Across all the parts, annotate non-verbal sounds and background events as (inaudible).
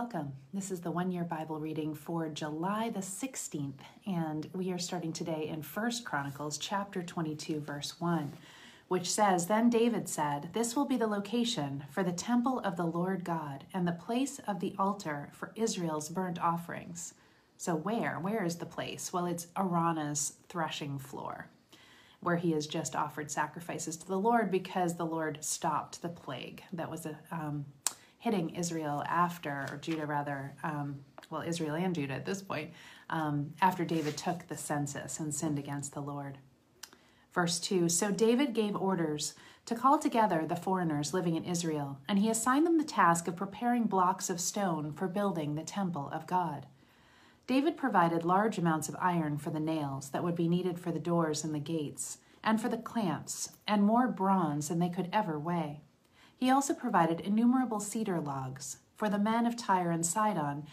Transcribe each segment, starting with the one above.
Welcome. This is the one year Bible reading for July the 16th, and we are starting today in 1 Chronicles chapter 22, verse 1, which says Then David said, This will be the location for the temple of the Lord God and the place of the altar for Israel's burnt offerings. So, where? Where is the place? Well, it's Araunah's threshing floor, where he has just offered sacrifices to the Lord because the Lord stopped the plague that was a. Um, hitting Israel after, or Judah rather, um, well, Israel and Judah at this point, um, after David took the census and sinned against the Lord. Verse 2 So David gave orders to call together the foreigners living in Israel, and he assigned them the task of preparing blocks of stone for building the temple of God. David provided large amounts of iron for the nails that would be needed for the doors and the gates, and for the clamps, and more bronze than they could ever weigh. He also provided innumerable cedar logs, for the men of Tyre and Sidon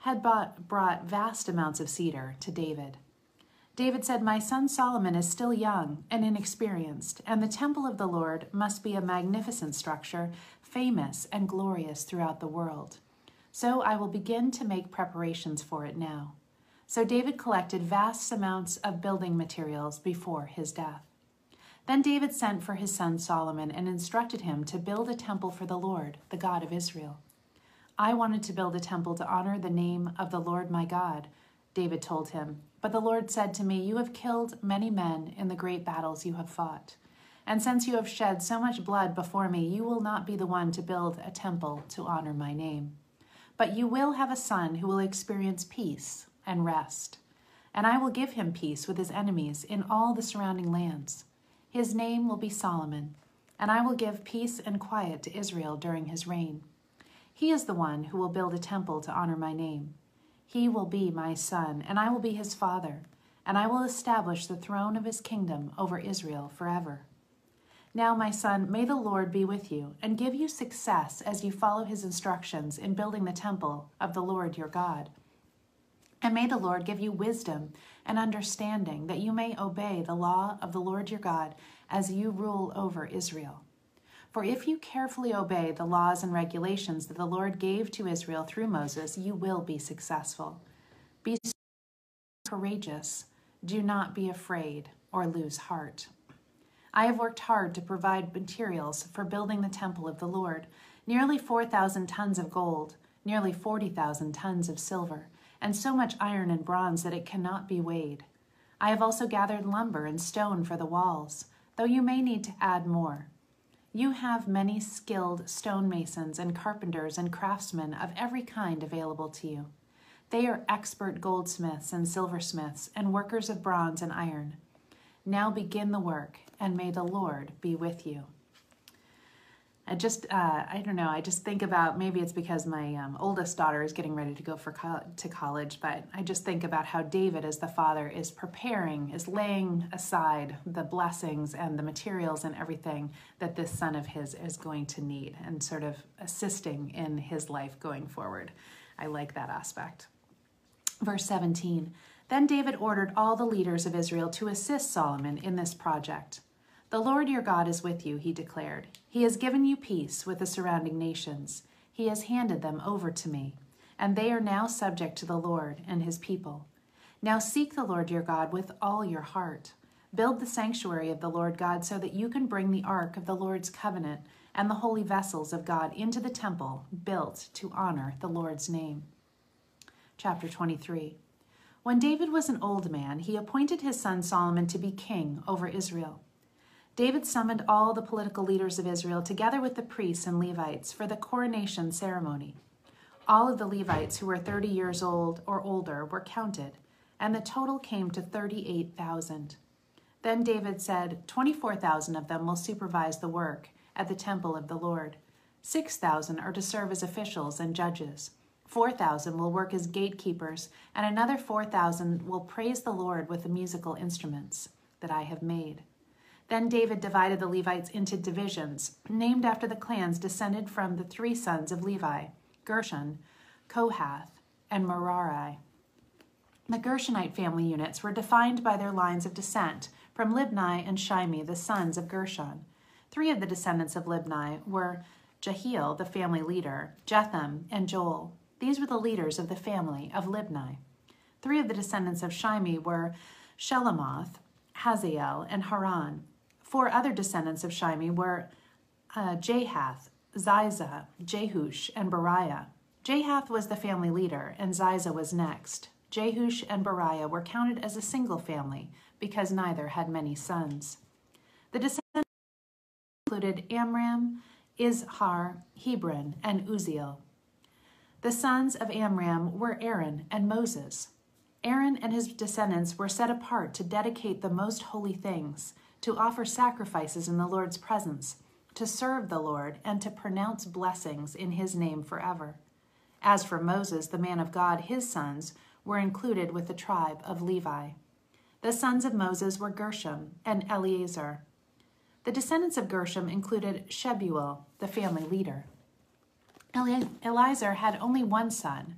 had bought, brought vast amounts of cedar to David. David said, My son Solomon is still young and inexperienced, and the temple of the Lord must be a magnificent structure, famous and glorious throughout the world. So I will begin to make preparations for it now. So David collected vast amounts of building materials before his death. Then David sent for his son Solomon and instructed him to build a temple for the Lord, the God of Israel. I wanted to build a temple to honor the name of the Lord my God, David told him. But the Lord said to me, You have killed many men in the great battles you have fought. And since you have shed so much blood before me, you will not be the one to build a temple to honor my name. But you will have a son who will experience peace and rest. And I will give him peace with his enemies in all the surrounding lands. His name will be Solomon, and I will give peace and quiet to Israel during his reign. He is the one who will build a temple to honor my name. He will be my son, and I will be his father, and I will establish the throne of his kingdom over Israel forever. Now, my son, may the Lord be with you and give you success as you follow his instructions in building the temple of the Lord your God. And may the Lord give you wisdom and understanding that you may obey the law of the Lord your God as you rule over Israel. For if you carefully obey the laws and regulations that the Lord gave to Israel through Moses, you will be successful. Be courageous. Do not be afraid or lose heart. I have worked hard to provide materials for building the temple of the Lord nearly 4,000 tons of gold, nearly 40,000 tons of silver and so much iron and bronze that it cannot be weighed. I have also gathered lumber and stone for the walls, though you may need to add more. You have many skilled stonemasons and carpenters and craftsmen of every kind available to you. They are expert goldsmiths and silversmiths and workers of bronze and iron. Now begin the work, and may the Lord be with you. I just, uh, I don't know, I just think about maybe it's because my um, oldest daughter is getting ready to go for co- to college, but I just think about how David, as the father, is preparing, is laying aside the blessings and the materials and everything that this son of his is going to need and sort of assisting in his life going forward. I like that aspect. Verse 17 Then David ordered all the leaders of Israel to assist Solomon in this project. The Lord your God is with you, he declared. He has given you peace with the surrounding nations. He has handed them over to me, and they are now subject to the Lord and his people. Now seek the Lord your God with all your heart. Build the sanctuary of the Lord God so that you can bring the ark of the Lord's covenant and the holy vessels of God into the temple built to honor the Lord's name. Chapter 23 When David was an old man, he appointed his son Solomon to be king over Israel. David summoned all the political leaders of Israel together with the priests and Levites for the coronation ceremony. All of the Levites who were 30 years old or older were counted, and the total came to 38,000. Then David said, 24,000 of them will supervise the work at the temple of the Lord. 6,000 are to serve as officials and judges. 4,000 will work as gatekeepers, and another 4,000 will praise the Lord with the musical instruments that I have made. Then David divided the Levites into divisions, named after the clans descended from the three sons of Levi Gershon, Kohath, and Merari. The Gershonite family units were defined by their lines of descent from Libni and Shimei, the sons of Gershon. Three of the descendants of Libni were Jehiel, the family leader, Jetham, and Joel. These were the leaders of the family of Libni. Three of the descendants of Shimei were Shelomoth, Haziel, and Haran. Four other descendants of Shimei were uh, Jahath, Ziza, Jeush, and Beriah. Jahath was the family leader, and Ziza was next. Jeush and Beriah were counted as a single family because neither had many sons. The descendants included Amram, Izhar, Hebron, and Uzziel. The sons of Amram were Aaron and Moses. Aaron and his descendants were set apart to dedicate the most holy things, to offer sacrifices in the Lord's presence, to serve the Lord, and to pronounce blessings in his name forever. As for Moses, the man of God, his sons were included with the tribe of Levi. The sons of Moses were Gershom and Eleazar. The descendants of Gershom included Shebuel, the family leader. Eleazar had only one son,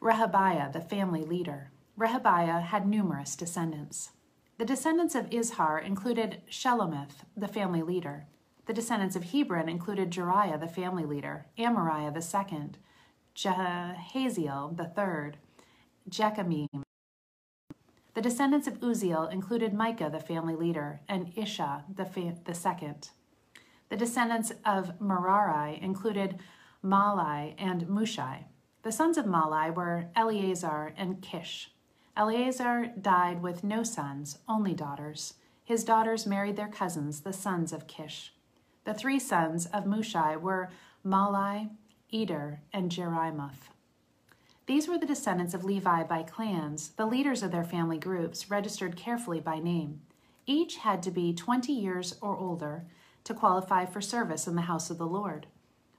Rehabiah, the family leader. Rehabiah had numerous descendants. The descendants of Izhar included Shelomith, the family leader. The descendants of Hebron included Jeriah, the family leader, Amariah the second, Jahaziel the third, Jekameam. The descendants of Uzziel included Micah, the family leader, and Isha, the, fa- the second. The descendants of Merari included Mahli and Mushi. The sons of Mahli were Eleazar and Kish. Eleazar died with no sons, only daughters. His daughters married their cousins, the sons of Kish. The three sons of Mushi were Mahli, Eder, and Jerimoth. These were the descendants of Levi by clans, the leaders of their family groups, registered carefully by name. Each had to be 20 years or older to qualify for service in the house of the Lord.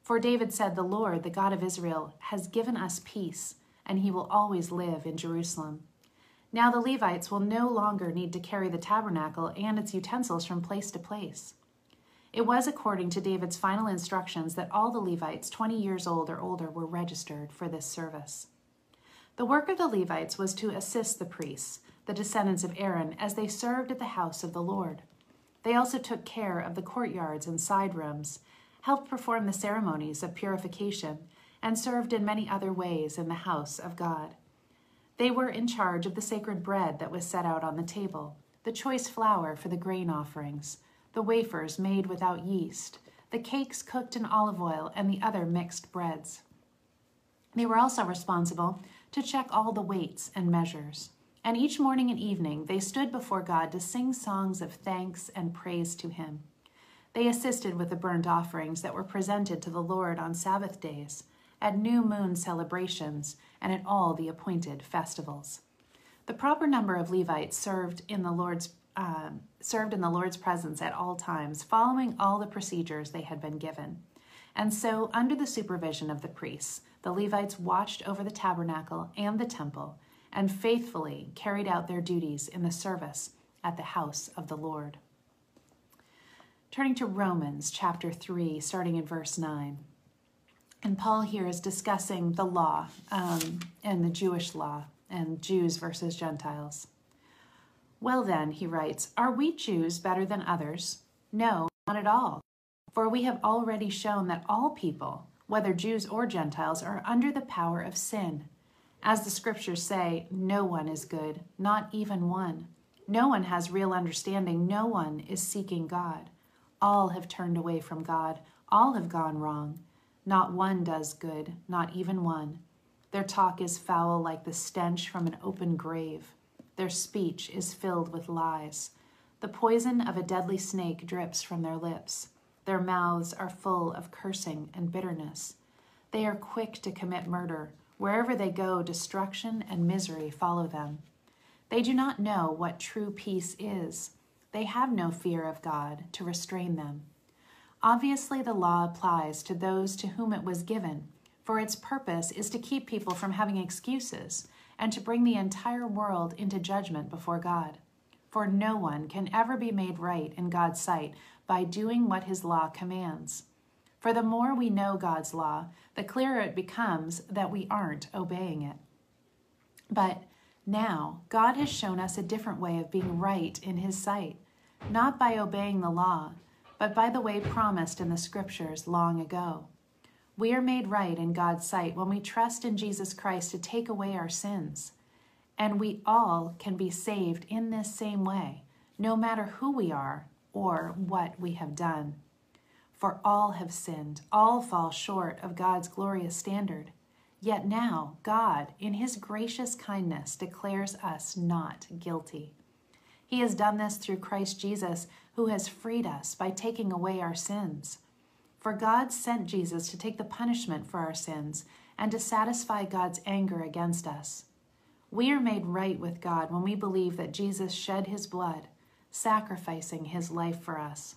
For David said, The Lord, the God of Israel, has given us peace, and he will always live in Jerusalem. Now the Levites will no longer need to carry the tabernacle and its utensils from place to place. It was according to David's final instructions that all the Levites 20 years old or older were registered for this service. The work of the Levites was to assist the priests, the descendants of Aaron, as they served at the house of the Lord. They also took care of the courtyards and side rooms, helped perform the ceremonies of purification, and served in many other ways in the house of God. They were in charge of the sacred bread that was set out on the table, the choice flour for the grain offerings, the wafers made without yeast, the cakes cooked in olive oil, and the other mixed breads. They were also responsible to check all the weights and measures. And each morning and evening they stood before God to sing songs of thanks and praise to Him. They assisted with the burnt offerings that were presented to the Lord on Sabbath days, at new moon celebrations, and at all the appointed festivals. The proper number of Levites served in the Lord's uh, served in the Lord's presence at all times, following all the procedures they had been given. And so, under the supervision of the priests, the Levites watched over the tabernacle and the temple and faithfully carried out their duties in the service at the house of the Lord. Turning to Romans chapter 3, starting in verse 9. And Paul here is discussing the law um, and the Jewish law and Jews versus Gentiles. Well, then, he writes, are we Jews better than others? No, not at all. For we have already shown that all people, whether Jews or Gentiles, are under the power of sin. As the scriptures say, no one is good, not even one. No one has real understanding, no one is seeking God. All have turned away from God, all have gone wrong. Not one does good, not even one. Their talk is foul like the stench from an open grave. Their speech is filled with lies. The poison of a deadly snake drips from their lips. Their mouths are full of cursing and bitterness. They are quick to commit murder. Wherever they go, destruction and misery follow them. They do not know what true peace is. They have no fear of God to restrain them. Obviously, the law applies to those to whom it was given, for its purpose is to keep people from having excuses and to bring the entire world into judgment before God. For no one can ever be made right in God's sight by doing what his law commands. For the more we know God's law, the clearer it becomes that we aren't obeying it. But now, God has shown us a different way of being right in his sight, not by obeying the law, but by the way promised in the scriptures long ago. We are made right in God's sight when we trust in Jesus Christ to take away our sins. And we all can be saved in this same way, no matter who we are or what we have done. For all have sinned, all fall short of God's glorious standard. Yet now, God, in His gracious kindness, declares us not guilty. He has done this through Christ Jesus, who has freed us by taking away our sins. For God sent Jesus to take the punishment for our sins and to satisfy God's anger against us. We are made right with God when we believe that Jesus shed his blood, sacrificing his life for us.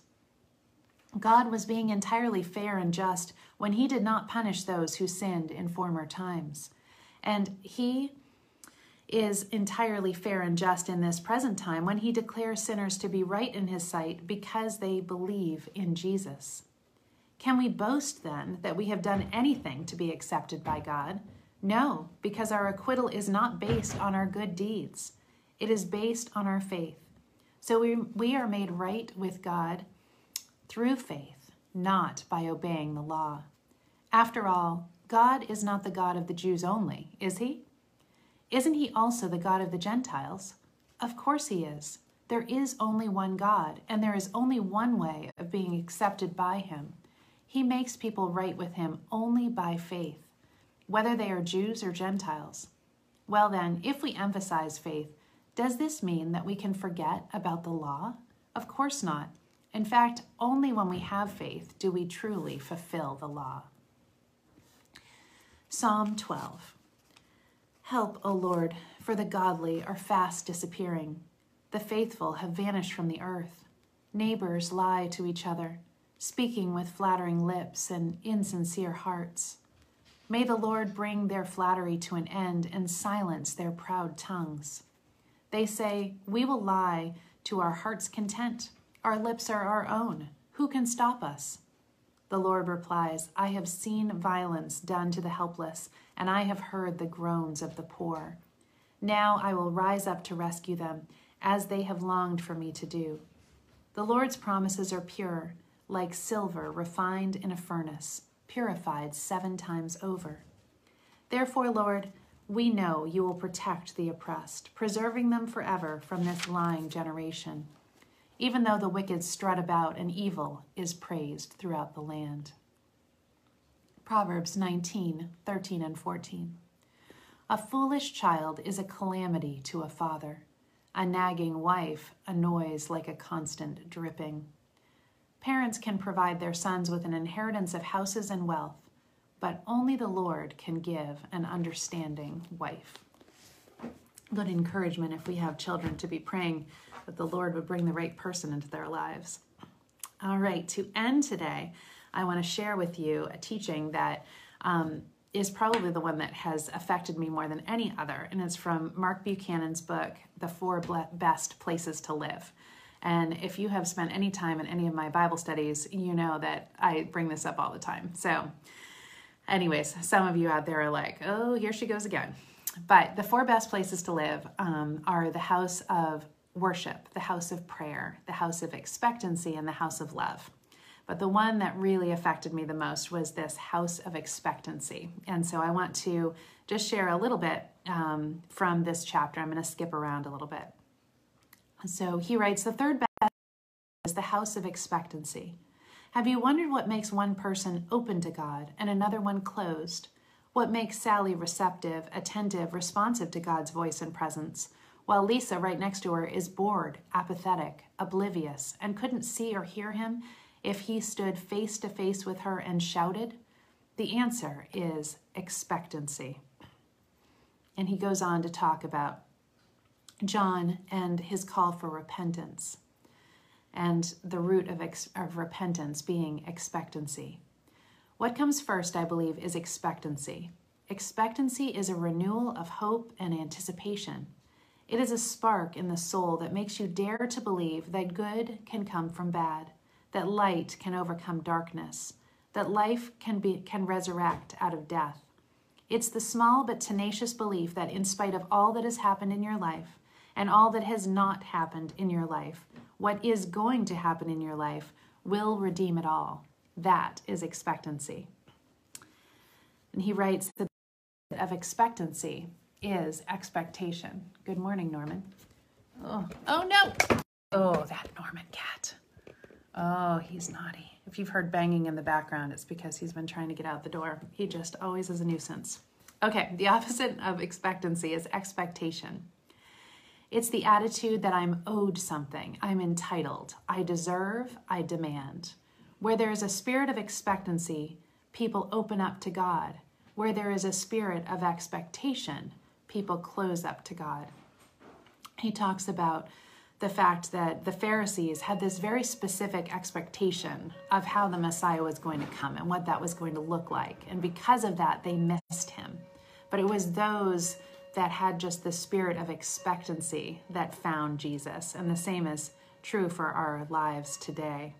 God was being entirely fair and just when he did not punish those who sinned in former times. And he is entirely fair and just in this present time when he declares sinners to be right in his sight because they believe in Jesus. Can we boast then that we have done anything to be accepted by God? No, because our acquittal is not based on our good deeds, it is based on our faith. So we, we are made right with God through faith, not by obeying the law. After all, God is not the God of the Jews only, is he? Isn't he also the God of the Gentiles? Of course he is. There is only one God, and there is only one way of being accepted by him. He makes people right with him only by faith, whether they are Jews or Gentiles. Well, then, if we emphasize faith, does this mean that we can forget about the law? Of course not. In fact, only when we have faith do we truly fulfill the law. Psalm 12 Help, O Lord, for the godly are fast disappearing. The faithful have vanished from the earth. Neighbors lie to each other, speaking with flattering lips and insincere hearts. May the Lord bring their flattery to an end and silence their proud tongues. They say, We will lie to our heart's content. Our lips are our own. Who can stop us? The Lord replies, I have seen violence done to the helpless, and I have heard the groans of the poor. Now I will rise up to rescue them, as they have longed for me to do. The Lord's promises are pure, like silver refined in a furnace, purified seven times over. Therefore, Lord, we know you will protect the oppressed, preserving them forever from this lying generation even though the wicked strut about and evil is praised throughout the land. Proverbs 19, 13, and 14. A foolish child is a calamity to a father. A nagging wife annoys like a constant dripping. Parents can provide their sons with an inheritance of houses and wealth, but only the Lord can give an understanding wife. Good encouragement if we have children to be praying that the Lord would bring the right person into their lives. All right, to end today, I want to share with you a teaching that um, is probably the one that has affected me more than any other, and it's from Mark Buchanan's book, The Four Best Places to Live. And if you have spent any time in any of my Bible studies, you know that I bring this up all the time. So, anyways, some of you out there are like, oh, here she goes again. But the four best places to live um, are the house of worship, the house of prayer, the house of expectancy, and the house of love. But the one that really affected me the most was this house of expectancy. And so I want to just share a little bit um, from this chapter. I'm going to skip around a little bit. So he writes The third best is the house of expectancy. Have you wondered what makes one person open to God and another one closed? What makes Sally receptive, attentive, responsive to God's voice and presence? while Lisa, right next to her, is bored, apathetic, oblivious, and couldn't see or hear him if he stood face to face with her and shouted? The answer is expectancy. And he goes on to talk about John and his call for repentance, and the root of, ex- of repentance being expectancy. What comes first, I believe, is expectancy. Expectancy is a renewal of hope and anticipation. It is a spark in the soul that makes you dare to believe that good can come from bad, that light can overcome darkness, that life can be can resurrect out of death. It's the small but tenacious belief that in spite of all that has happened in your life and all that has not happened in your life, what is going to happen in your life will redeem it all. That is expectancy. And he writes that of expectancy is expectation. Good morning, Norman. Oh, oh no. Oh, that Norman cat. Oh, he's naughty. If you've heard banging in the background, it's because he's been trying to get out the door. He just always is a nuisance. Okay, the (laughs) opposite of expectancy is expectation. It's the attitude that I'm owed something, I'm entitled, I deserve, I demand. Where there is a spirit of expectancy, people open up to God. Where there is a spirit of expectation, people close up to God. He talks about the fact that the Pharisees had this very specific expectation of how the Messiah was going to come and what that was going to look like. And because of that, they missed him. But it was those that had just the spirit of expectancy that found Jesus. And the same is true for our lives today.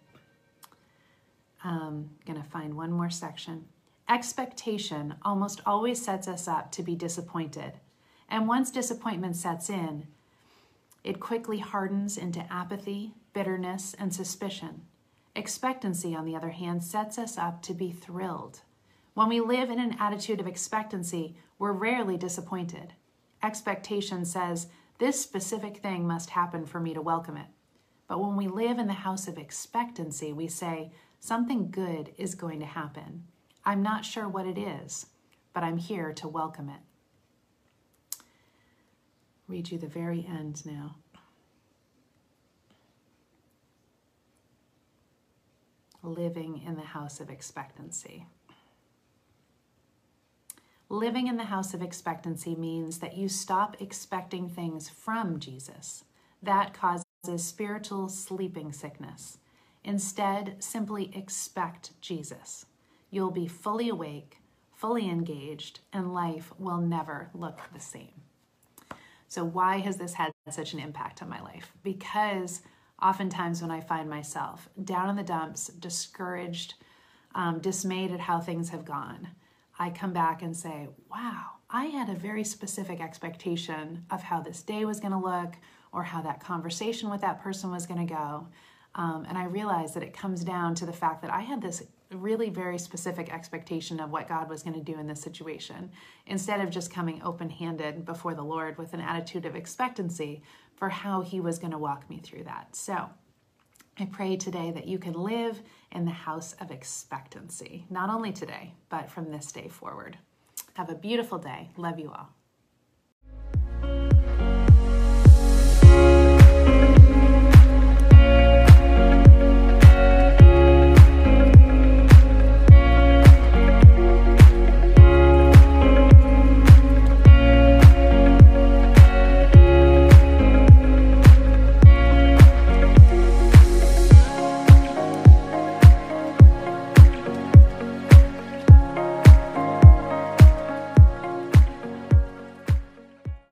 I'm um, going to find one more section. Expectation almost always sets us up to be disappointed. And once disappointment sets in, it quickly hardens into apathy, bitterness, and suspicion. Expectancy, on the other hand, sets us up to be thrilled. When we live in an attitude of expectancy, we're rarely disappointed. Expectation says, This specific thing must happen for me to welcome it. But when we live in the house of expectancy, we say, Something good is going to happen. I'm not sure what it is, but I'm here to welcome it. Read you the very end now. Living in the house of expectancy. Living in the house of expectancy means that you stop expecting things from Jesus. That causes spiritual sleeping sickness. Instead, simply expect Jesus. You'll be fully awake, fully engaged, and life will never look the same. So, why has this had such an impact on my life? Because oftentimes when I find myself down in the dumps, discouraged, um, dismayed at how things have gone, I come back and say, wow, I had a very specific expectation of how this day was going to look or how that conversation with that person was going to go. Um, and I realized that it comes down to the fact that I had this really very specific expectation of what God was going to do in this situation, instead of just coming open handed before the Lord with an attitude of expectancy for how He was going to walk me through that. So I pray today that you can live in the house of expectancy, not only today, but from this day forward. Have a beautiful day. Love you all.